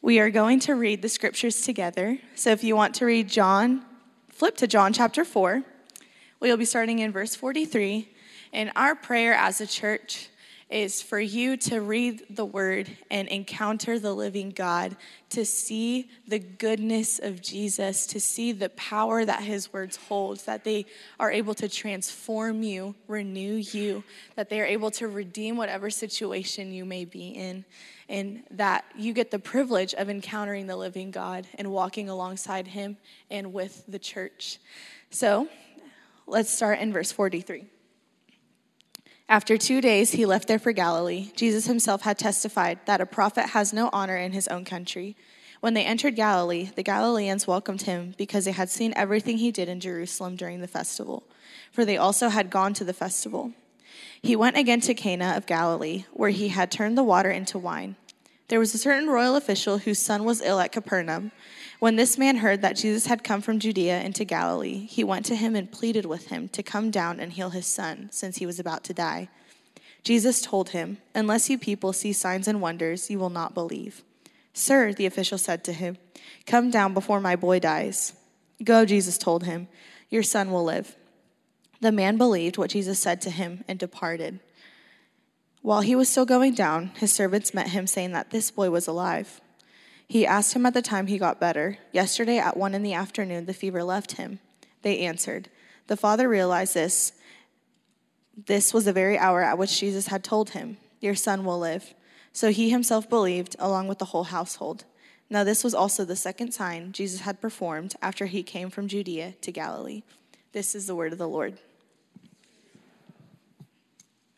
We are going to read the scriptures together. So if you want to read John, flip to John chapter 4. We'll be starting in verse 43. And our prayer as a church is for you to read the word and encounter the living God, to see the goodness of Jesus, to see the power that his words hold, that they are able to transform you, renew you, that they are able to redeem whatever situation you may be in, and that you get the privilege of encountering the living God and walking alongside him and with the church. So let's start in verse 43. After two days, he left there for Galilee. Jesus himself had testified that a prophet has no honor in his own country. When they entered Galilee, the Galileans welcomed him because they had seen everything he did in Jerusalem during the festival, for they also had gone to the festival. He went again to Cana of Galilee, where he had turned the water into wine. There was a certain royal official whose son was ill at Capernaum. When this man heard that Jesus had come from Judea into Galilee, he went to him and pleaded with him to come down and heal his son, since he was about to die. Jesus told him, Unless you people see signs and wonders, you will not believe. Sir, the official said to him, Come down before my boy dies. Go, Jesus told him, Your son will live. The man believed what Jesus said to him and departed. While he was still going down, his servants met him, saying that this boy was alive. He asked him at the time he got better. Yesterday at one in the afternoon, the fever left him. They answered. The father realized this. This was the very hour at which Jesus had told him, Your son will live. So he himself believed, along with the whole household. Now, this was also the second sign Jesus had performed after he came from Judea to Galilee. This is the word of the Lord.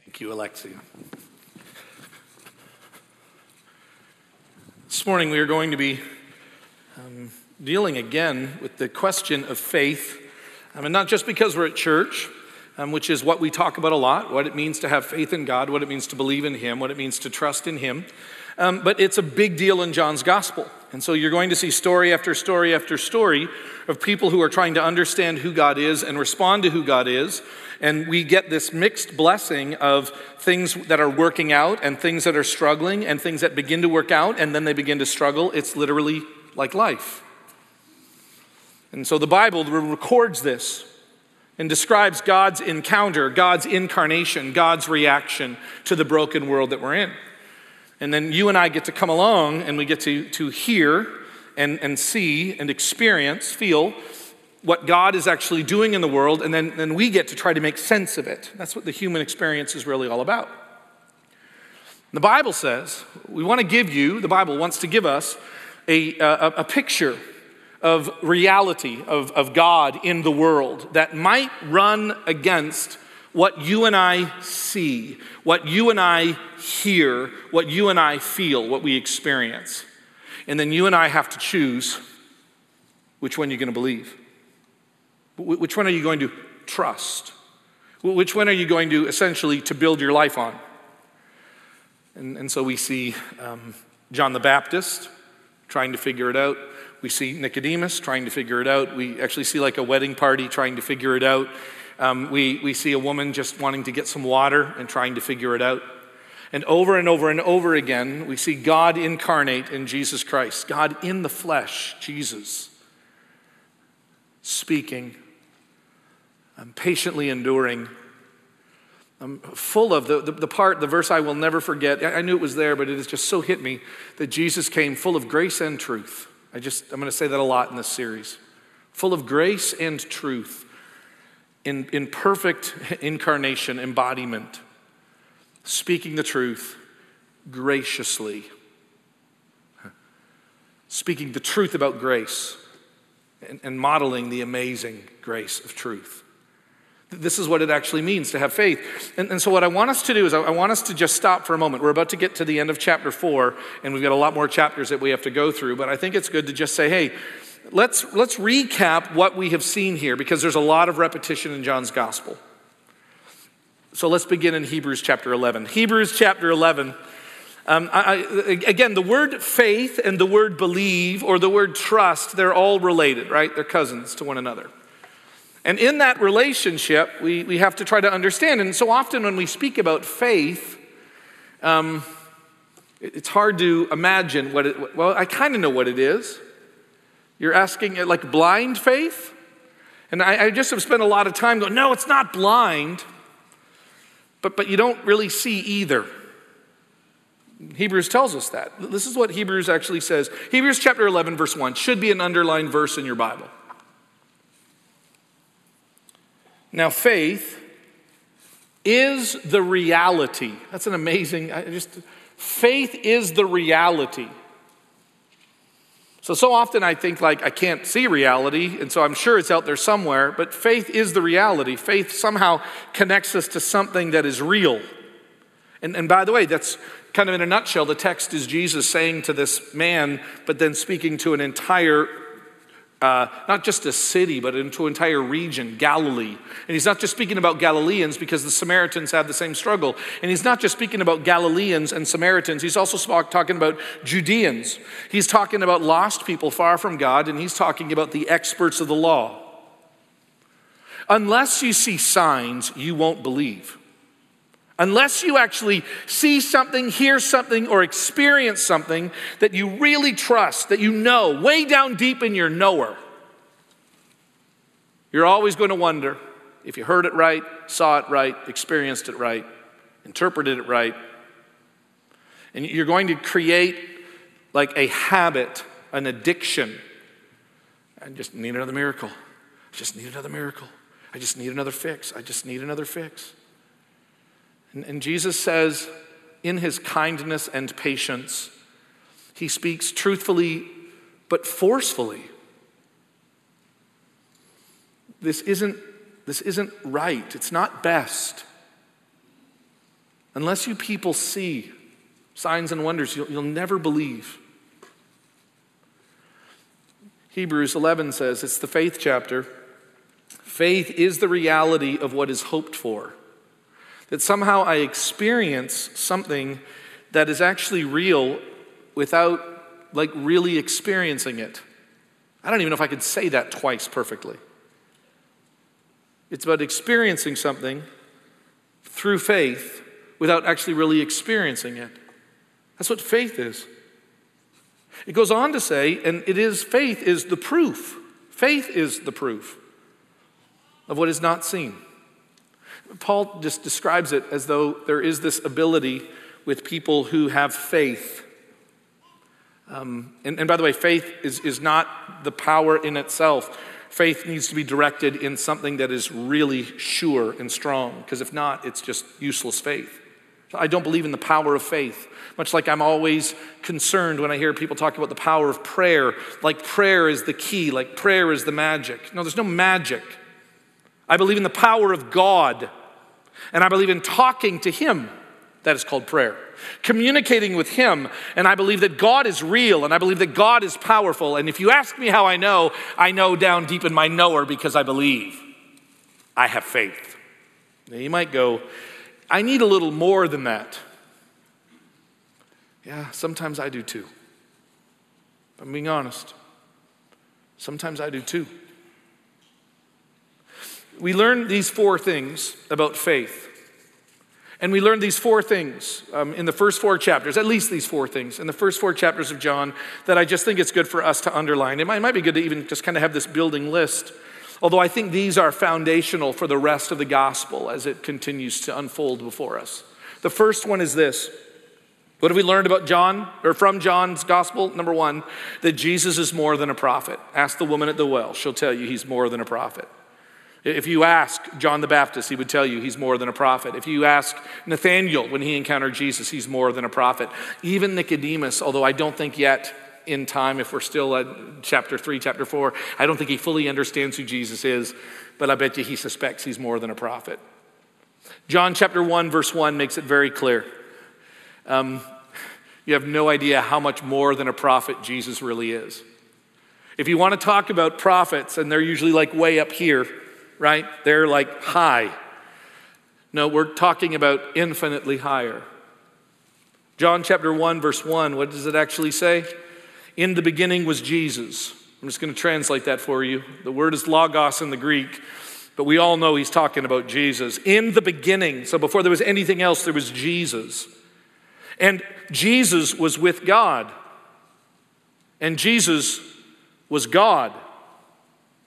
Thank you, Alexia. This morning we are going to be um, dealing again with the question of faith. Um, and not just because we're at church, um, which is what we talk about a lot what it means to have faith in God, what it means to believe in Him, what it means to trust in Him. Um, but it's a big deal in John's gospel. And so you're going to see story after story after story of people who are trying to understand who God is and respond to who God is. And we get this mixed blessing of things that are working out and things that are struggling and things that begin to work out and then they begin to struggle. It's literally like life. And so the Bible records this and describes God's encounter, God's incarnation, God's reaction to the broken world that we're in. And then you and I get to come along and we get to, to hear and, and see and experience, feel what God is actually doing in the world, and then, then we get to try to make sense of it. That's what the human experience is really all about. The Bible says, we want to give you, the Bible wants to give us a, a, a picture of reality of, of God in the world that might run against what you and I see, what you and I hear, what you and I feel, what we experience. And then you and I have to choose which one you're going to believe. Which one are you going to trust? Which one are you going to essentially to build your life on? And, and so we see um, John the Baptist trying to figure it out. We see Nicodemus trying to figure it out. We actually see like a wedding party trying to figure it out. Um, we, we see a woman just wanting to get some water and trying to figure it out. And over and over and over again, we see God incarnate in Jesus Christ, God in the flesh, Jesus, speaking I'm patiently enduring. I'm full of the, the, the, part, the verse I will never forget. I, I knew it was there, but it has just so hit me that Jesus came full of grace and truth. I just, I'm going to say that a lot in this series. Full of grace and truth, in, in perfect incarnation, embodiment, speaking the truth graciously, speaking the truth about grace, and, and modeling the amazing grace of truth. This is what it actually means to have faith. And, and so, what I want us to do is, I, I want us to just stop for a moment. We're about to get to the end of chapter four, and we've got a lot more chapters that we have to go through. But I think it's good to just say, hey, let's, let's recap what we have seen here, because there's a lot of repetition in John's gospel. So, let's begin in Hebrews chapter 11. Hebrews chapter 11. Um, I, I, again, the word faith and the word believe or the word trust, they're all related, right? They're cousins to one another. And in that relationship, we, we have to try to understand. And so often when we speak about faith, um, It's hard to imagine what it, well, I kind of know what it is. You're asking it like blind faith? And I, I, just have spent a lot of time going, no, it's not blind, but, but you don't really see either. Hebrews tells us that. This is what Hebrews actually says. Hebrews chapter 11, verse 1 should be an underlined verse in your Bible. Now, faith is the reality. That's an amazing, I just, faith is the reality. So, so often I think like I can't see reality, and so I'm sure it's out there somewhere, but faith is the reality. Faith somehow connects us to something that is real. And, and by the way, that's kind of in a nutshell, the text is Jesus saying to this man, but then speaking to an entire uh, not just a city, but into an entire region, Galilee. And he's not just speaking about Galileans because the Samaritans had the same struggle. And he's not just speaking about Galileans and Samaritans, he's also talking about Judeans. He's talking about lost people far from God, and he's talking about the experts of the law. Unless you see signs, you won't believe. Unless you actually see something, hear something, or experience something that you really trust, that you know way down deep in your knower, you're always going to wonder if you heard it right, saw it right, experienced it right, interpreted it right. And you're going to create like a habit, an addiction. I just need another miracle. I just need another miracle. I just need another fix. I just need another fix. And, and Jesus says, in his kindness and patience, he speaks truthfully but forcefully. This isn't, this isn't right. It's not best. Unless you people see signs and wonders, you'll, you'll never believe. Hebrews 11 says, it's the faith chapter. Faith is the reality of what is hoped for that somehow I experience something that is actually real without like really experiencing it. I don't even know if I could say that twice perfectly. It's about experiencing something through faith without actually really experiencing it. That's what faith is. It goes on to say, and it is faith is the proof. Faith is the proof of what is not seen. Paul just describes it as though there is this ability with people who have faith. Um, and, and by the way, faith is, is not the power in itself. Faith needs to be directed in something that is really sure and strong, because if not, it's just useless faith. I don't believe in the power of faith, much like I'm always concerned when I hear people talk about the power of prayer, like prayer is the key, like prayer is the magic. No, there's no magic. I believe in the power of God and I believe in talking to Him. That is called prayer. Communicating with Him. And I believe that God is real and I believe that God is powerful. And if you ask me how I know, I know down deep in my knower because I believe. I have faith. Now you might go, I need a little more than that. Yeah, sometimes I do too. I'm being honest. Sometimes I do too we learn these four things about faith. And we learn these four things um, in the first four chapters, at least these four things in the first four chapters of John that I just think it's good for us to underline. It might, it might be good to even just kind of have this building list, although I think these are foundational for the rest of the gospel as it continues to unfold before us. The first one is this. What have we learned about John, or from John's gospel? Number one, that Jesus is more than a prophet. Ask the woman at the well, she'll tell you he's more than a prophet. If you ask John the Baptist, he would tell you he's more than a prophet. If you ask Nathaniel when he encountered Jesus, he's more than a prophet. Even Nicodemus, although I don't think yet in time, if we're still at chapter 3, chapter 4, I don't think he fully understands who Jesus is, but I bet you he suspects he's more than a prophet. John chapter 1, verse 1 makes it very clear. Um, you have no idea how much more than a prophet Jesus really is. If you want to talk about prophets, and they're usually like way up here, right? They're like high. No, we're talking about infinitely higher. John chapter 1, verse 1, what does it actually say? In the beginning was Jesus. I'm just going to translate that for you. The word is logos in the Greek, but we all know he's talking about Jesus. In the beginning, so before there was anything else, there was Jesus. And Jesus was with God. And Jesus was God.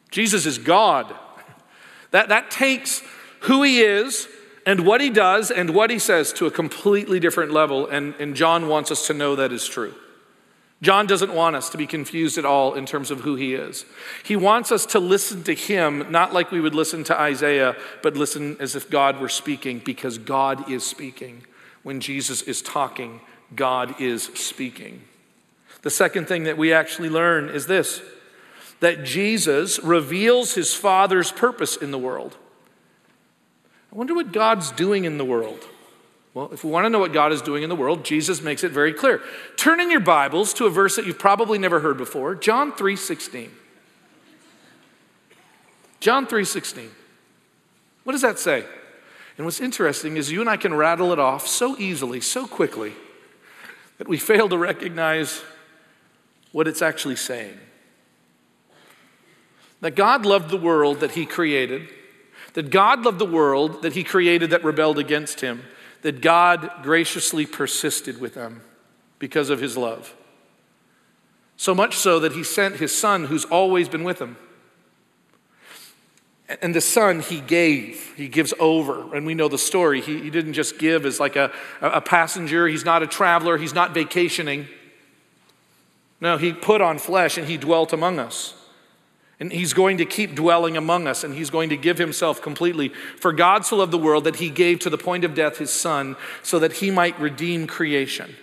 Jesus is God. That, that takes who he is and what he does and what he says to a completely different level. And, and John wants us to know that is true. John doesn't want us to be confused at all in terms of who he is. He wants us to listen to him, not like we would listen to Isaiah, but listen as if God were speaking, because God is speaking. When Jesus is talking, God is speaking. The second thing that we actually learn is this that Jesus reveals his Father's purpose in the world. I wonder what God's doing in the world. Well, if we want to know what God is doing in the world, Jesus makes it very clear. Turn in your Bibles to a verse that you've probably never heard before, John 3:16. John 3:16. What does that say? And what's interesting is you and I can rattle it off so easily, so quickly, that we fail to recognize what it's actually saying. That God loved the world that he created, that God loved the world that he created that rebelled against him that God graciously persisted with them because of his love. So much so that he sent his son, who's always been with him. And the son he gave, he gives over. And we know the story. He, he didn't just give as like a, a passenger, he's not a traveler, he's not vacationing. No, he put on flesh and he dwelt among us. And he's going to keep dwelling among us, and he's going to give himself completely. For God so loved the world that he gave to the point of death his son, so that he might redeem creation.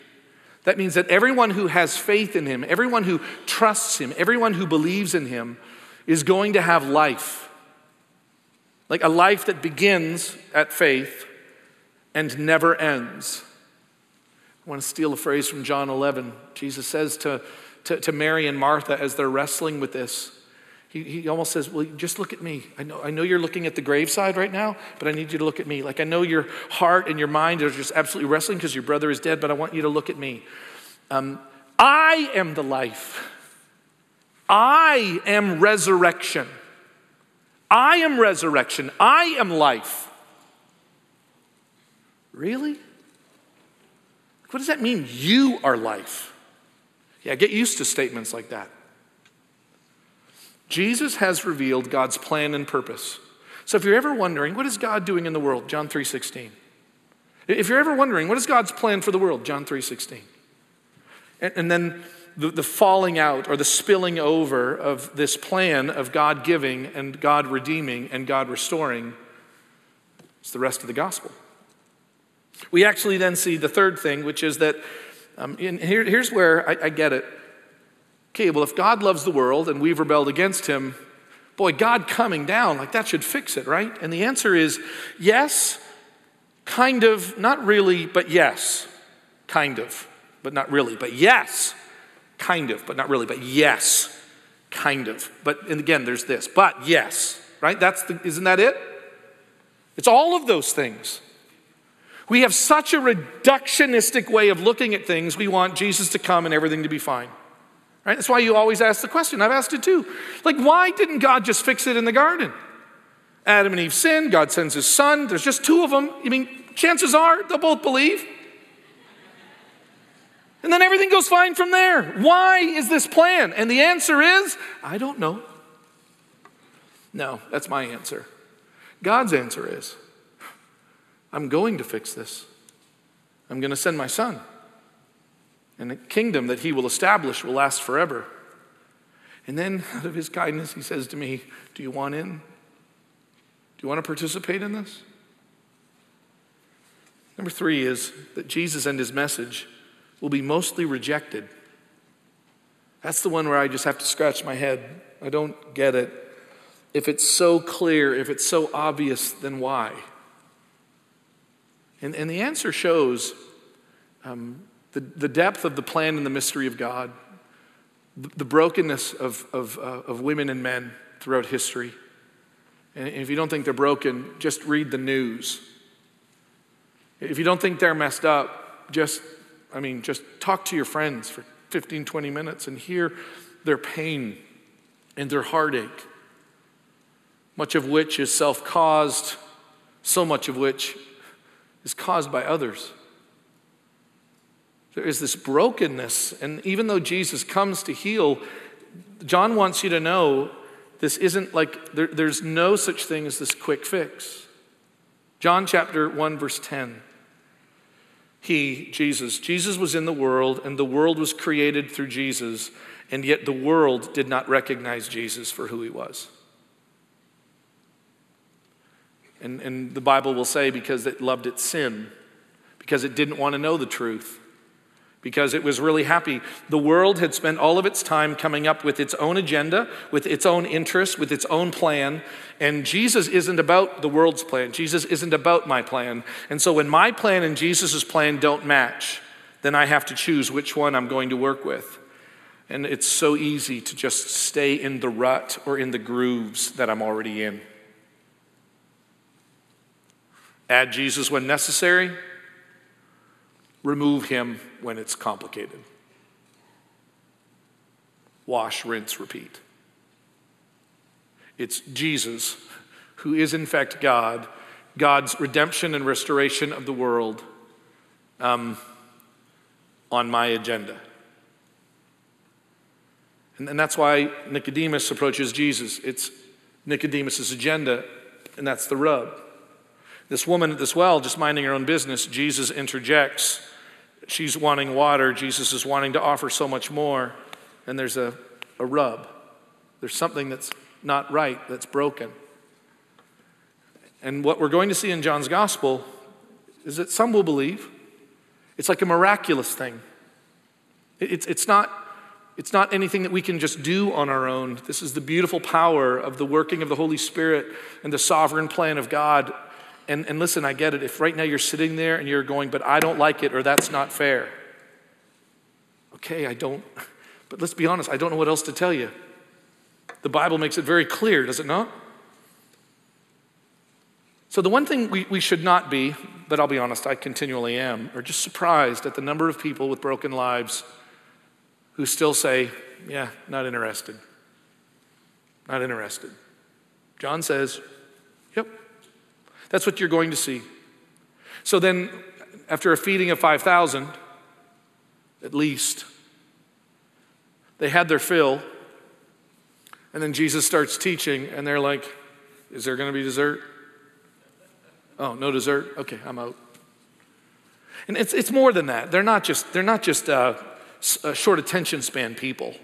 That means that everyone who has faith in him, everyone who trusts him, everyone who believes in him, is going to have life. Like a life that begins at faith and never ends. I want to steal a phrase from John 11. Jesus says to, to, to Mary and Martha as they're wrestling with this, he, he almost says, Well, just look at me. I know, I know you're looking at the graveside right now, but I need you to look at me. Like, I know your heart and your mind are just absolutely wrestling because your brother is dead, but I want you to look at me. Um, I am the life, I am resurrection. I am resurrection. I am life. Really? What does that mean? You are life. Yeah, get used to statements like that. Jesus has revealed God's plan and purpose. So if you're ever wondering, what is God doing in the world? John 3:16. If you're ever wondering, what is God's plan for the world? John 3:16. And, and then the, the falling out or the spilling over of this plan of God giving and God redeeming and God restoring is the rest of the gospel. We actually then see the third thing, which is that, um, here, here's where I, I get it. Okay, well, if God loves the world and we've rebelled against him, boy, God coming down, like that should fix it, right? And the answer is yes, kind of, not really, but yes, kind of, but not really, but yes, kind of, but not really, but yes, kind of. But and again, there's this, but yes, right? That's the, isn't that it? It's all of those things. We have such a reductionistic way of looking at things. We want Jesus to come and everything to be fine. Right? That's why you always ask the question. I've asked it too. Like, why didn't God just fix it in the garden? Adam and Eve sin, God sends his son. There's just two of them. I mean, chances are they'll both believe. And then everything goes fine from there. Why is this plan? And the answer is I don't know. No, that's my answer. God's answer is I'm going to fix this. I'm going to send my son. And the kingdom that he will establish will last forever. And then, out of his kindness, he says to me, Do you want in? Do you want to participate in this? Number three is that Jesus and his message will be mostly rejected. That's the one where I just have to scratch my head. I don't get it. If it's so clear, if it's so obvious, then why? And, and the answer shows um, the, the depth of the plan and the mystery of God, the brokenness of, of, uh, of women and men throughout history. And if you don't think they're broken, just read the news. If you don't think they're messed up, just, I mean, just talk to your friends for 15, 20 minutes and hear their pain and their heartache, much of which is self caused, so much of which is caused by others. There is this brokenness. And even though Jesus comes to heal, John wants you to know this isn't like, there, there's no such thing as this quick fix. John chapter 1, verse 10. He, Jesus, Jesus was in the world, and the world was created through Jesus, and yet the world did not recognize Jesus for who he was. And, and the Bible will say because it loved its sin, because it didn't want to know the truth because it was really happy. The world had spent all of its time coming up with its own agenda, with its own interests, with its own plan. And Jesus isn't about the world's plan. Jesus isn't about my plan. And so when my plan and Jesus' plan don't match, then I have to choose which one I'm going to work with. And it's so easy to just stay in the rut or in the grooves that I'm already in. Add Jesus when necessary, remove him when it's complicated. Wash, rinse, repeat. It's Jesus, who is in fact God, God's redemption and restoration of the world um, on my agenda. And, and that's why Nicodemus approaches Jesus. It's Nicodemus' agenda, and that's the rub. This woman at this well, just minding her own business, Jesus interjects she's wanting water, Jesus is wanting to offer so much more, and there's a, a rub. There's something that's not right, that's broken. And what we're going to see in John's gospel is that some will believe. It's like a miraculous thing. It's, it's, not, it's not anything that we can just do on our own. This is the beautiful power of the working of the Holy Spirit and the sovereign plan of God and, and listen, I get it. If right now you're sitting there and you're going, but I don't like it or that's not fair. Okay, I don't, but let's be honest, I don't know what else to tell you. The Bible makes it very clear, does it not? So, the one thing we, we should not be, but I'll be honest, I continually am, are just surprised at the number of people with broken lives who still say, Yeah, not interested. Not interested. John says, that's what you're going to see. So then, after a feeding of 5,000, at least, they had their fill. And then Jesus starts teaching, and they're like, Is there going to be dessert? Oh, no dessert? Okay, I'm out. And it's, it's more than that. They're not just, they're not just uh, short attention span people.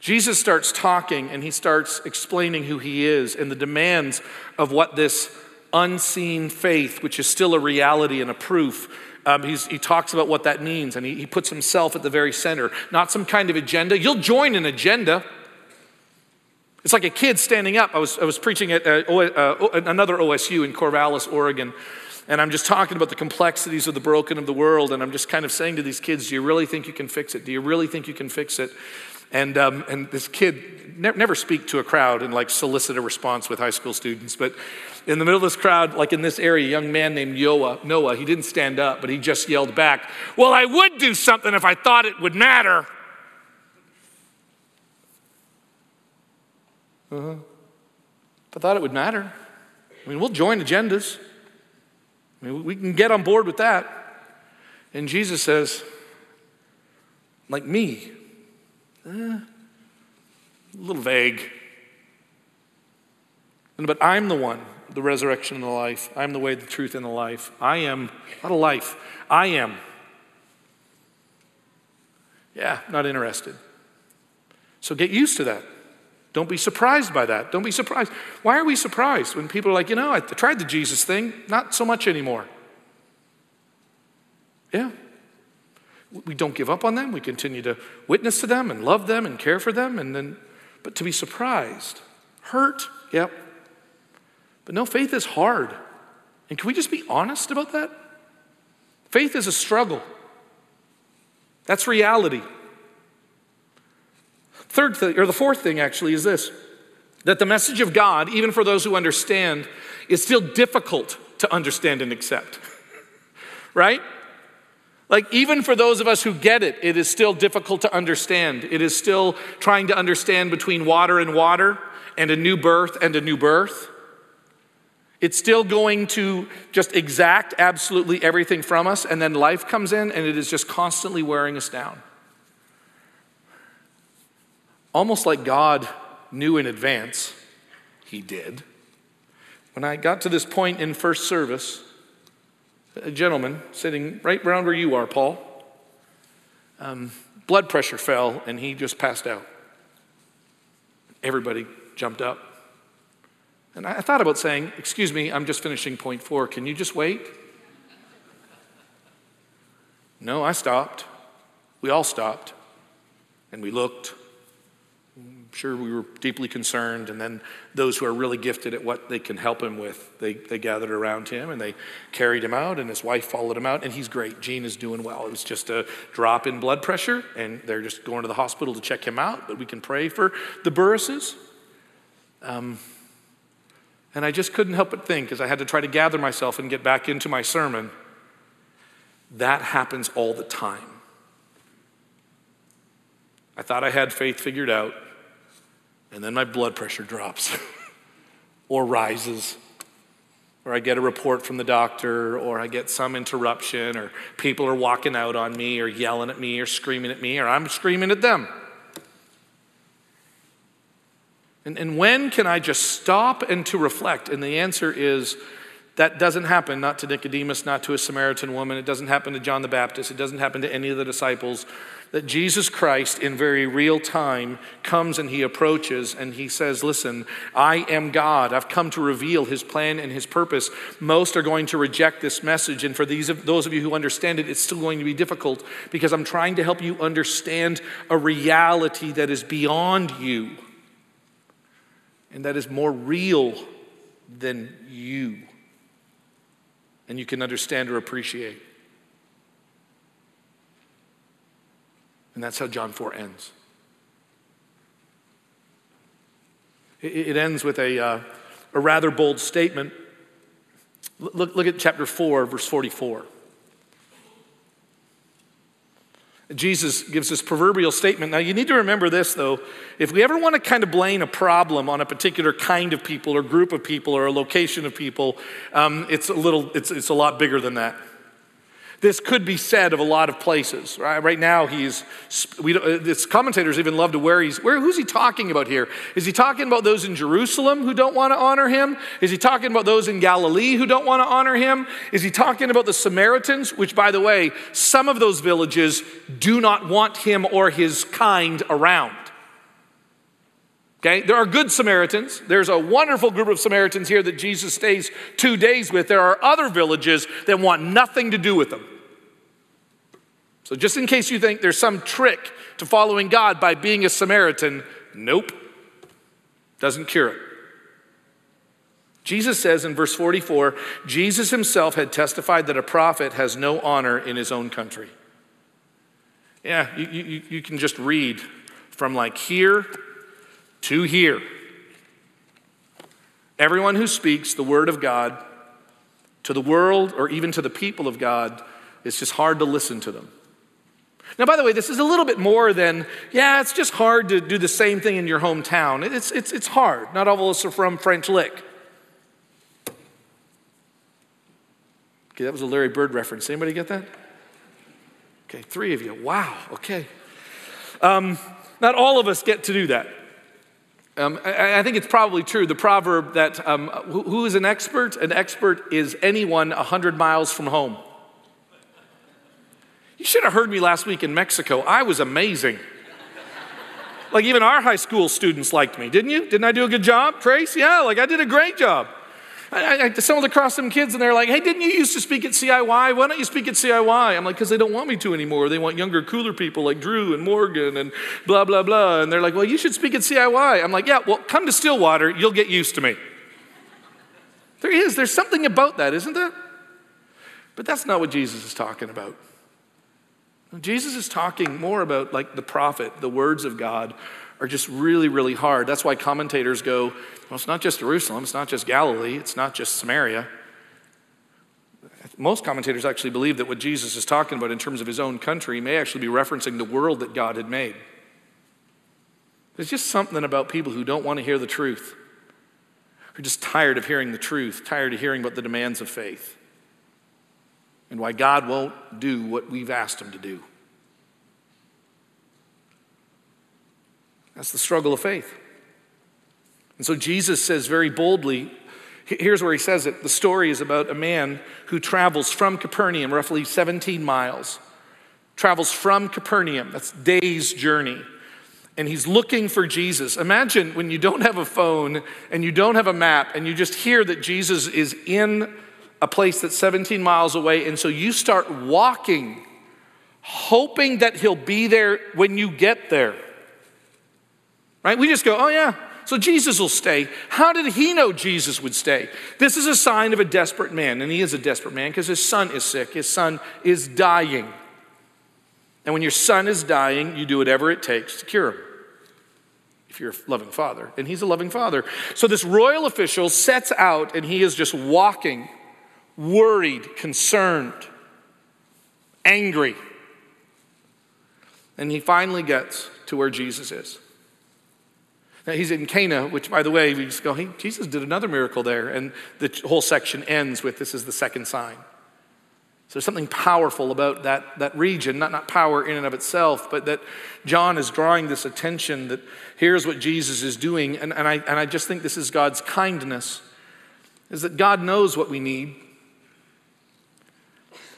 Jesus starts talking and he starts explaining who he is and the demands of what this unseen faith, which is still a reality and a proof. Um, he talks about what that means, and he, he puts himself at the very center. Not some kind of agenda. You'll join an agenda. It's like a kid standing up. I was, I was preaching at uh, uh, another OSU in Corvallis, Oregon, and I'm just talking about the complexities of the broken of the world, and I'm just kind of saying to these kids, Do you really think you can fix it? Do you really think you can fix it? And, um, and this kid, ne- never speak to a crowd and like solicit a response with high school students, but in the middle of this crowd, like in this area, a young man named Noah, Noah, he didn't stand up, but he just yelled back, Well, I would do something if I thought it would matter. Uh-huh. If I thought it would matter. I mean, we'll join agendas. I mean, we can get on board with that. And Jesus says, like me, eh, a little vague. But I'm the one the resurrection and the life. I am the way, the truth, and the life. I am, not a life, I am. Yeah, not interested. So get used to that. Don't be surprised by that. Don't be surprised. Why are we surprised when people are like, you know, I tried the Jesus thing, not so much anymore? Yeah. We don't give up on them. We continue to witness to them and love them and care for them. And then, but to be surprised, hurt, yep, but no, faith is hard. And can we just be honest about that? Faith is a struggle. That's reality. Third thing, or the fourth thing actually, is this that the message of God, even for those who understand, is still difficult to understand and accept. right? Like, even for those of us who get it, it is still difficult to understand. It is still trying to understand between water and water and a new birth and a new birth. It's still going to just exact absolutely everything from us, and then life comes in and it is just constantly wearing us down. Almost like God knew in advance, He did. When I got to this point in first service, a gentleman sitting right around where you are, Paul, um, blood pressure fell and he just passed out. Everybody jumped up. And I thought about saying, Excuse me, I'm just finishing point four. Can you just wait? No, I stopped. We all stopped. And we looked. I'm sure we were deeply concerned. And then those who are really gifted at what they can help him with, they, they gathered around him and they carried him out. And his wife followed him out. And he's great. Gene is doing well. It was just a drop in blood pressure. And they're just going to the hospital to check him out. But we can pray for the Burrises. Um, and I just couldn't help but think, as I had to try to gather myself and get back into my sermon, that happens all the time. I thought I had faith figured out, and then my blood pressure drops or rises, or I get a report from the doctor, or I get some interruption, or people are walking out on me, or yelling at me, or screaming at me, or I'm screaming at them. And, and when can I just stop and to reflect? And the answer is that doesn't happen, not to Nicodemus, not to a Samaritan woman. It doesn't happen to John the Baptist. It doesn't happen to any of the disciples. That Jesus Christ, in very real time, comes and he approaches and he says, Listen, I am God. I've come to reveal his plan and his purpose. Most are going to reject this message. And for these, those of you who understand it, it's still going to be difficult because I'm trying to help you understand a reality that is beyond you and that is more real than you. And you can understand or appreciate. And that's how John 4 ends. It, ends with a, uh, a rather bold statement. Look, look at chapter 4, verse 44. Jesus gives this proverbial statement. Now, you need to remember this, though. If we ever want to kind of blame a problem on a particular kind of people or group of people or a location of people, um, it's, a little, it's, it's a lot bigger than that. This could be said of a lot of places. Right, right now, he's, we, uh, this commentators even love to where he's, where, who's he talking about here? Is he talking about those in Jerusalem who don't want to honor him? Is he talking about those in Galilee who don't want to honor him? Is he talking about the Samaritans, which, by the way, some of those villages do not want him or his kind around? Okay, there are good Samaritans. There's a wonderful group of Samaritans here that Jesus stays two days with. There are other villages that want nothing to do with them. So, just in case you think there's some trick to following God by being a Samaritan, nope, doesn't cure it. Jesus says in verse 44 Jesus himself had testified that a prophet has no honor in his own country. Yeah, you, you, you can just read from like here to here. Everyone who speaks the word of God to the world or even to the people of God, it's just hard to listen to them. Now, by the way, this is a little bit more than, yeah, it's just hard to do the same thing in your hometown. It's, it's, it's hard. Not all of us are from French Lick. Okay, that was a Larry Bird reference. Anybody get that? Okay, three of you. Wow, okay. Um, not all of us get to do that. Um, I, I, think it's probably true. The proverb that um, who, who is an expert? An expert is anyone 100 miles from home. You should have heard me last week in Mexico. I was amazing. like, even our high school students liked me, didn't you? Didn't I do a good job, Trace? Yeah, like I did a great job. I, I stumbled across some kids and they're like, hey, didn't you used to speak at CIY? Why don't you speak at CIY? I'm like, because they don't want me to anymore. They want younger, cooler people like Drew and Morgan and blah, blah, blah. And they're like, well, you should speak at CIY. I'm like, yeah, well, come to Stillwater. You'll get used to me. There is. There's something about that, isn't there? But that's not what Jesus is talking about. Jesus is talking more about like the prophet, the words of God are just really, really hard. That's why commentators go, well, it's not just Jerusalem, it's not just Galilee, it's not just Samaria. Most commentators actually believe that what Jesus is talking about in terms of his own country may actually be referencing the world that God had made. There's just something about people who don't want to hear the truth, who are just tired of hearing the truth, tired of hearing about the demands of faith, and why God won't do what we've asked Him to do. That's the struggle of faith. And so Jesus says very boldly, here's where he says it. The story is about a man who travels from Capernaum, roughly 17 miles, travels from Capernaum, that's days' journey, and he's looking for Jesus. Imagine when you don't have a phone and you don't have a map and you just hear that Jesus is in a place that's 17 miles away, and so you start walking, hoping that he'll be there when you get there. Right? We just go, oh yeah, so Jesus will stay. How did he know Jesus would stay? This is a sign of a desperate man, and he is a desperate man because his son is sick. His son is dying. And when your son is dying, you do whatever it takes to cure him. If you're a loving father, and he's a loving father. So this royal official sets out, and he is just walking, worried, concerned, angry. And he finally gets to where Jesus is. Now, he's in Cana, which, by the way, we just go, hey, Jesus did another miracle there. And the whole section ends with this is the second sign. So there's something powerful about that, that region, not, not power in and of itself, but that John is drawing this attention that here's what Jesus is doing. And, and, I, and I just think this is God's kindness, is that God knows what we need.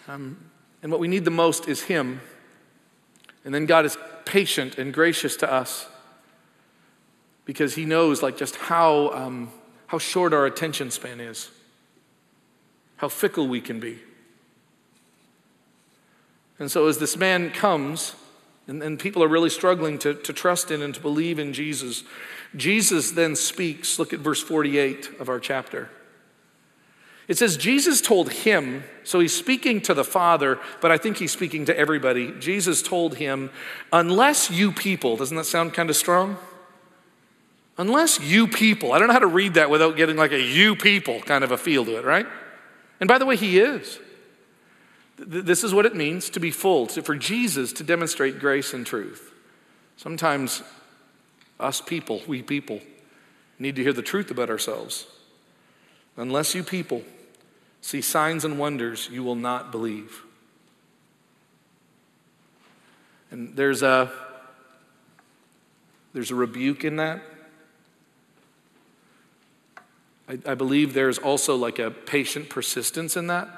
Um, and what we need the most is Him. And then God is patient and gracious to us because he knows like just how, um, how short our attention span is, how fickle we can be. And so as this man comes, and, and people are really struggling to, to trust in and to believe in Jesus, Jesus then speaks. Look at verse 48 of our chapter. It says, Jesus told him, so he's speaking to the Father, but I think he's speaking to everybody. Jesus told him, unless you people, doesn't that sound kind of strong? Unless you people, I don't know how to read that without getting like a you people kind of a feel to it, right? And by the way, he is. This is what it means to be full, to, for Jesus to demonstrate grace and truth. Sometimes us people, we people, need to hear the truth about ourselves. Unless you people see signs and wonders, you will not believe. And there's a there's a rebuke in that. I, I believe there's also like a patient persistence in that.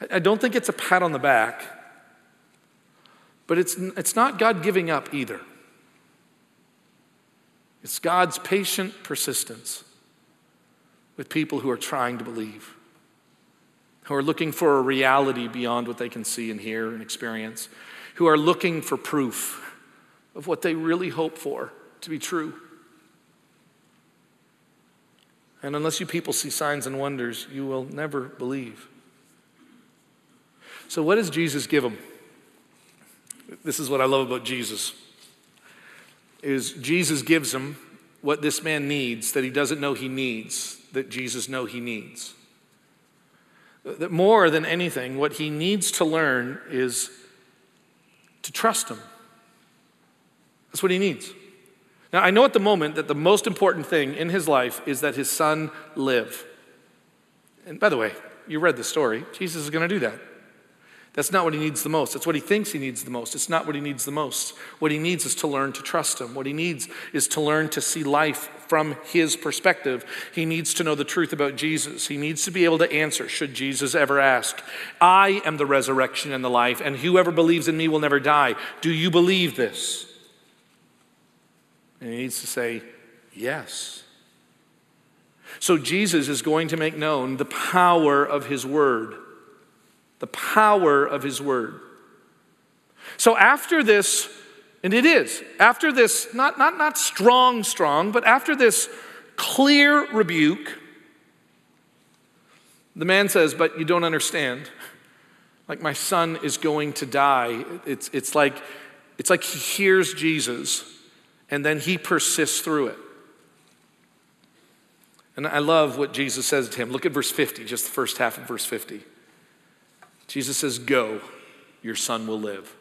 I, I don't think it's a pat on the back, but it's, it's not God giving up either. It's God's patient persistence with people who are trying to believe, who are looking for a reality beyond what they can see and hear and experience, who are looking for proof of what they really hope for to be true. And unless you people see signs and wonders, you will never believe. So, what does Jesus give them? This is what I love about Jesus. Is Jesus gives them what this man needs that he doesn't know he needs, that Jesus know he needs. That more than anything, what he needs to learn is to trust him. That's what he needs. Now, I know at the moment that the most important thing in his life is that his son live. And by the way, you read the story. Jesus is going to do that. That's not what he needs the most. That's what he thinks he needs the most. It's not what he needs the most. What he needs is to learn to trust him. What he needs is to learn to see life from his perspective. He needs to know the truth about Jesus. He needs to be able to answer, should Jesus ever ask, I am the resurrection and the life, and whoever believes in me will never die. Do you believe this? And he needs to say, Yes. So Jesus is going to make known the power of his word. The power of his word. So after this, and it is, after this, not, not, not strong, strong, but after this clear rebuke, the man says, But you don't understand. Like my son is going to die. It's, it's, like, it's like he hears Jesus and then he persists through it. And I love what Jesus says to him. Look at verse 50, just the first half of verse 50. Jesus says, Go, your son will live.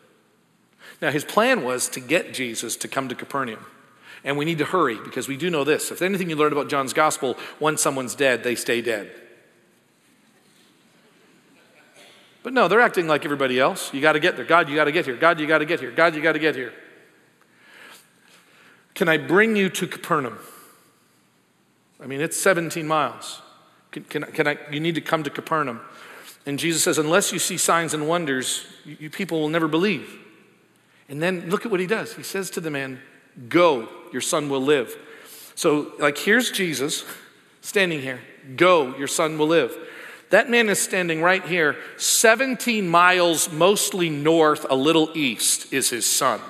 Now, his plan was to get Jesus to come to Capernaum. And we need to hurry because we do know this. If anything you learn about John's gospel, once someone's dead, they stay dead. But no, they're acting like everybody else. You got to get there. God, you got to get here. God, you got to get here. God, you got to get here. Can I bring you to Capernaum? I mean, it's 17 miles. Can, can, can I, you need to come to Capernaum. And Jesus says, unless you see signs and wonders, you, you people will never believe. And then look at what he does. He says to the man, Go, your son will live. So, like, here's Jesus standing here. Go, your son will live. That man is standing right here, 17 miles mostly north, a little east, is his son.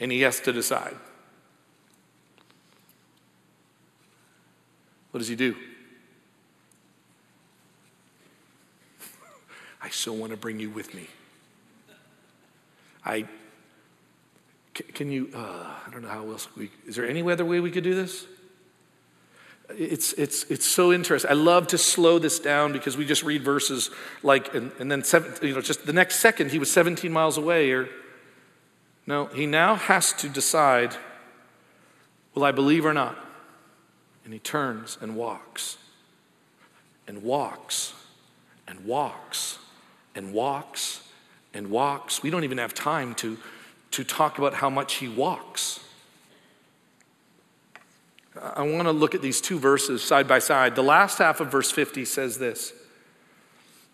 And he has to decide. What does he do? I so want to bring you with me. I can you? Uh, I don't know how else we. Is there any other way we could do this? It's, it's, it's so interesting. I love to slow this down because we just read verses like, and, and then, seven, you know, just the next second he was 17 miles away. Or, no, he now has to decide will I believe or not? And he turns and walks, and walks, and walks, and walks, and walks. We don't even have time to, to talk about how much he walks. I want to look at these two verses side by side. The last half of verse 50 says this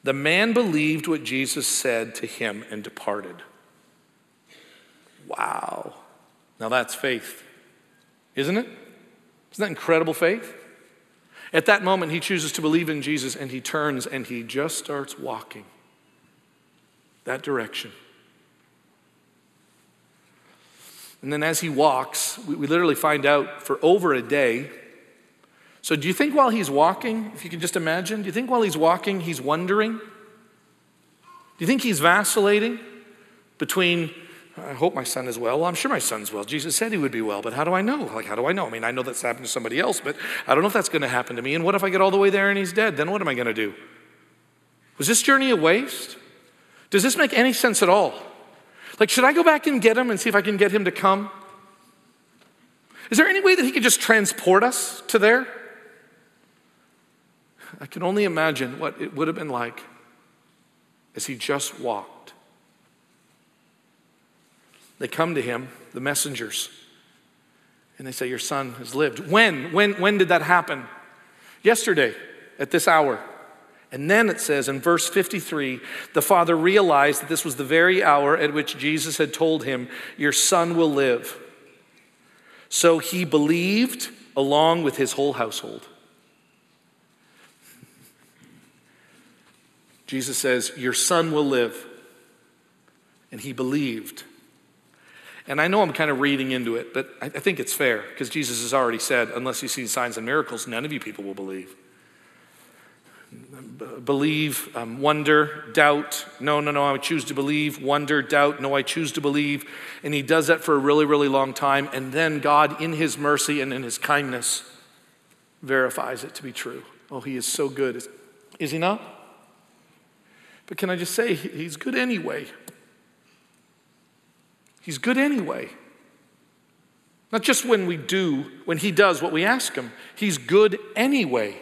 The man believed what Jesus said to him and departed. Wow. Now that's faith, isn't it? Isn't that incredible faith? At that moment, he chooses to believe in Jesus and he turns and he just starts walking that direction. And then as he walks, we, we literally find out for over a day. So, do you think while he's walking, if you can just imagine, do you think while he's walking, he's wondering? Do you think he's vacillating between, I hope my son is well. Well, I'm sure my son's well. Jesus said he would be well, but how do I know? Like, how do I know? I mean, I know that's happened to somebody else, but I don't know if that's going to happen to me. And what if I get all the way there and he's dead? Then what am I going to do? Was this journey a waste? Does this make any sense at all? Like, should I go back and get him and see if I can get him to come? Is there any way that he could just transport us to there? I can only imagine what it would have been like as he just walked. They come to him, the messengers, and they say, Your son has lived. When? When, when did that happen? Yesterday, at this hour. And then it says in verse 53 the father realized that this was the very hour at which Jesus had told him, Your son will live. So he believed along with his whole household. Jesus says, Your son will live. And he believed. And I know I'm kind of reading into it, but I think it's fair because Jesus has already said, Unless you see signs and miracles, none of you people will believe believe, um, wonder, doubt. No, no, no, I choose to believe, wonder, doubt. No, I choose to believe. And he does that for a really, really long time. And then God, in his mercy and in his kindness, verifies it to be true. Oh, he is so good. Is, is he not? But can I just say, he's good anyway. He's good anyway. Not just when we do, when he does what we ask him, he's good anyway.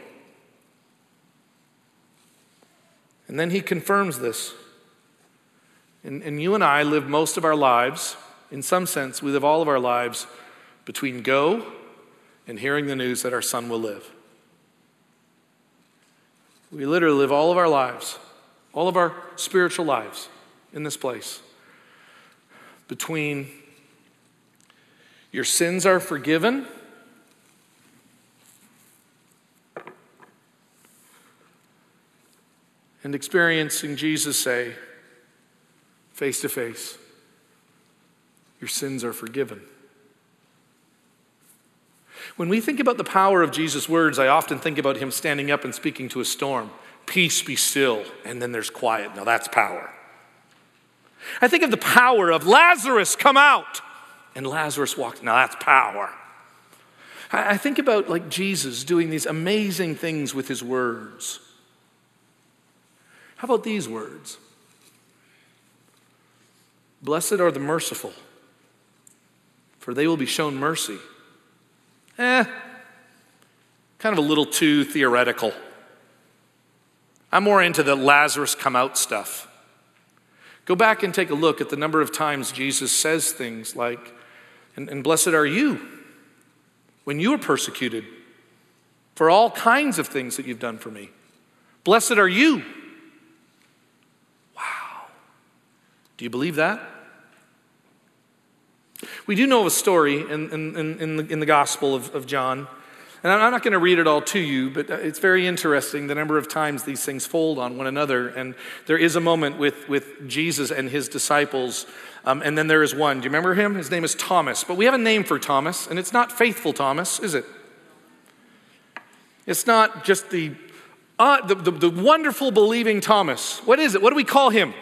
And then he confirms this. And, and you and I live most of our lives, in some sense, we live all of our lives between go and hearing the news that our son will live. We literally live all of our lives, all of our spiritual lives in this place between your sins are forgiven and experiencing Jesus say, face to face, your sins are forgiven. When we think about the power of Jesus' words, I often think about him standing up and speaking to a storm. Peace be still, and then there's quiet. Now that's power. I think of the power of Lazarus, come out, and Lazarus walked. Now that's power. I think about like Jesus doing these amazing things with his words. How about these words? Blessed are the merciful, for they will be shown mercy. Eh, kind of a little too theoretical. I'm more into the Lazarus come out stuff. Go back and take a look at the number of times Jesus says things like, and, and blessed are you when you are persecuted for all kinds of things that you've done for me. Blessed are you. Wow. Do you believe that? We do know of a story in, in, in, the, in the Gospel of, of John and I'm not going to read it all to you, but it's very interesting the number of times these things fold on one another. And there is a moment with, with Jesus and his disciples. Um, and then there is one. Do you remember him? His name is Thomas. But we have a name for Thomas, and it's not faithful Thomas, is it? It's not just the, uh, the, the, the wonderful believing Thomas. What is it? What do we call him?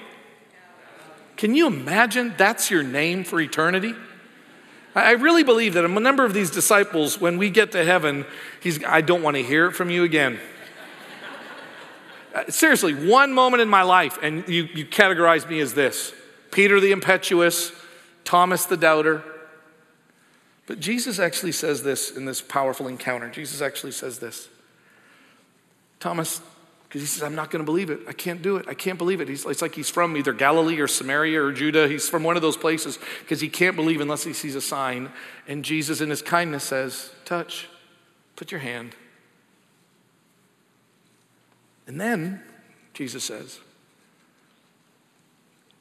Can you imagine that's your name for eternity? I really believe that a number of these disciples, when we get to heaven, he's, I don't want to hear it from you again. Uh, seriously, one moment in my life, and you, you categorize me as this Peter the impetuous, Thomas the doubter. But Jesus actually says this in this powerful encounter. Jesus actually says this Thomas, because he says, I'm not going to believe it. I can't do it. I can't believe it. He's, it's like he's from either Galilee or Samaria or Judah. He's from one of those places because he can't believe unless he sees a sign. And Jesus, in his kindness, says, Touch, put your hand. And then, Jesus says,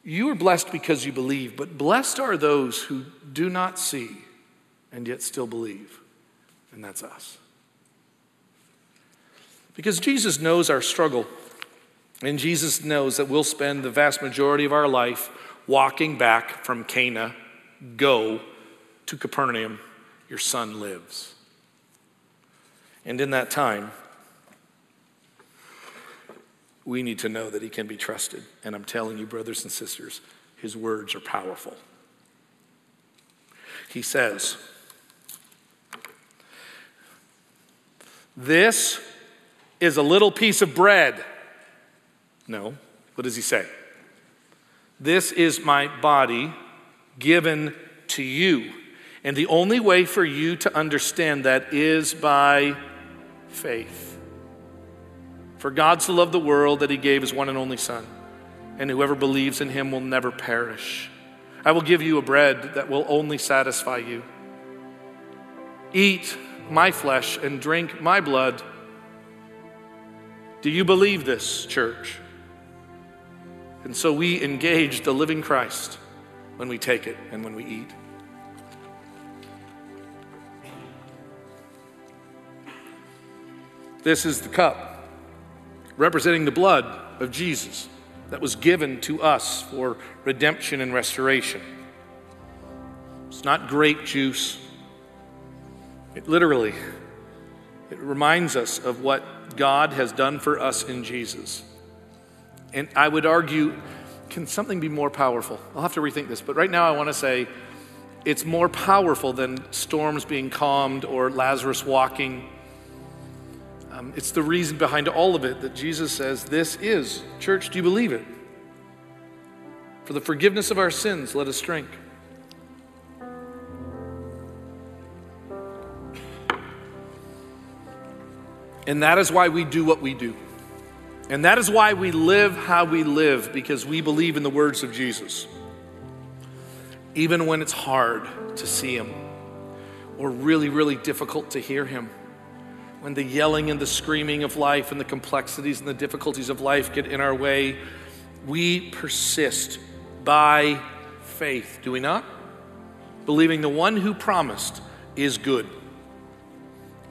You are blessed because you believe, but blessed are those who do not see and yet still believe. And that's us. Because Jesus knows our struggle. And Jesus knows that we'll spend the vast majority of our life walking back from Cana, go to Capernaum, your son lives. And in that time, we need to know that he can be trusted. And I'm telling you, brothers and sisters, his words are powerful. He says, This is a little piece of bread. No. What does he say? This is my body given to you. And the only way for you to understand that is by faith. For God so loved the world that he gave his one and only Son, and whoever believes in him will never perish. I will give you a bread that will only satisfy you. Eat my flesh and drink my blood do you believe this, church? And so we engage the living Christ when we take it and when we eat. This is the cup representing the blood of Jesus that was given to us for redemption and restoration. It's not grape juice. It literally it reminds us of God has done for us in Jesus. And I would argue, can something be more powerful? I'll have to rethink this, but right now I want to say it's more powerful than storms being calmed or Lazarus walking. Um, it's the reason behind all of it that Jesus says, This is, church, do you believe it? For the forgiveness of our sins, let us drink. And that is why we do what we do. And that is why we live how we live, because we believe in the words of Jesus. Even when it's hard to see Him, or really, really difficult to hear Him, when the yelling and the screaming of life and the complexities and the difficulties of life get in our way, we persist by faith, do we not? Believing the one who promised is good,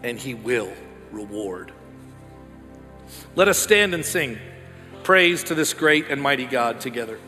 and He will reward. Let us stand and sing praise to this great and mighty God together.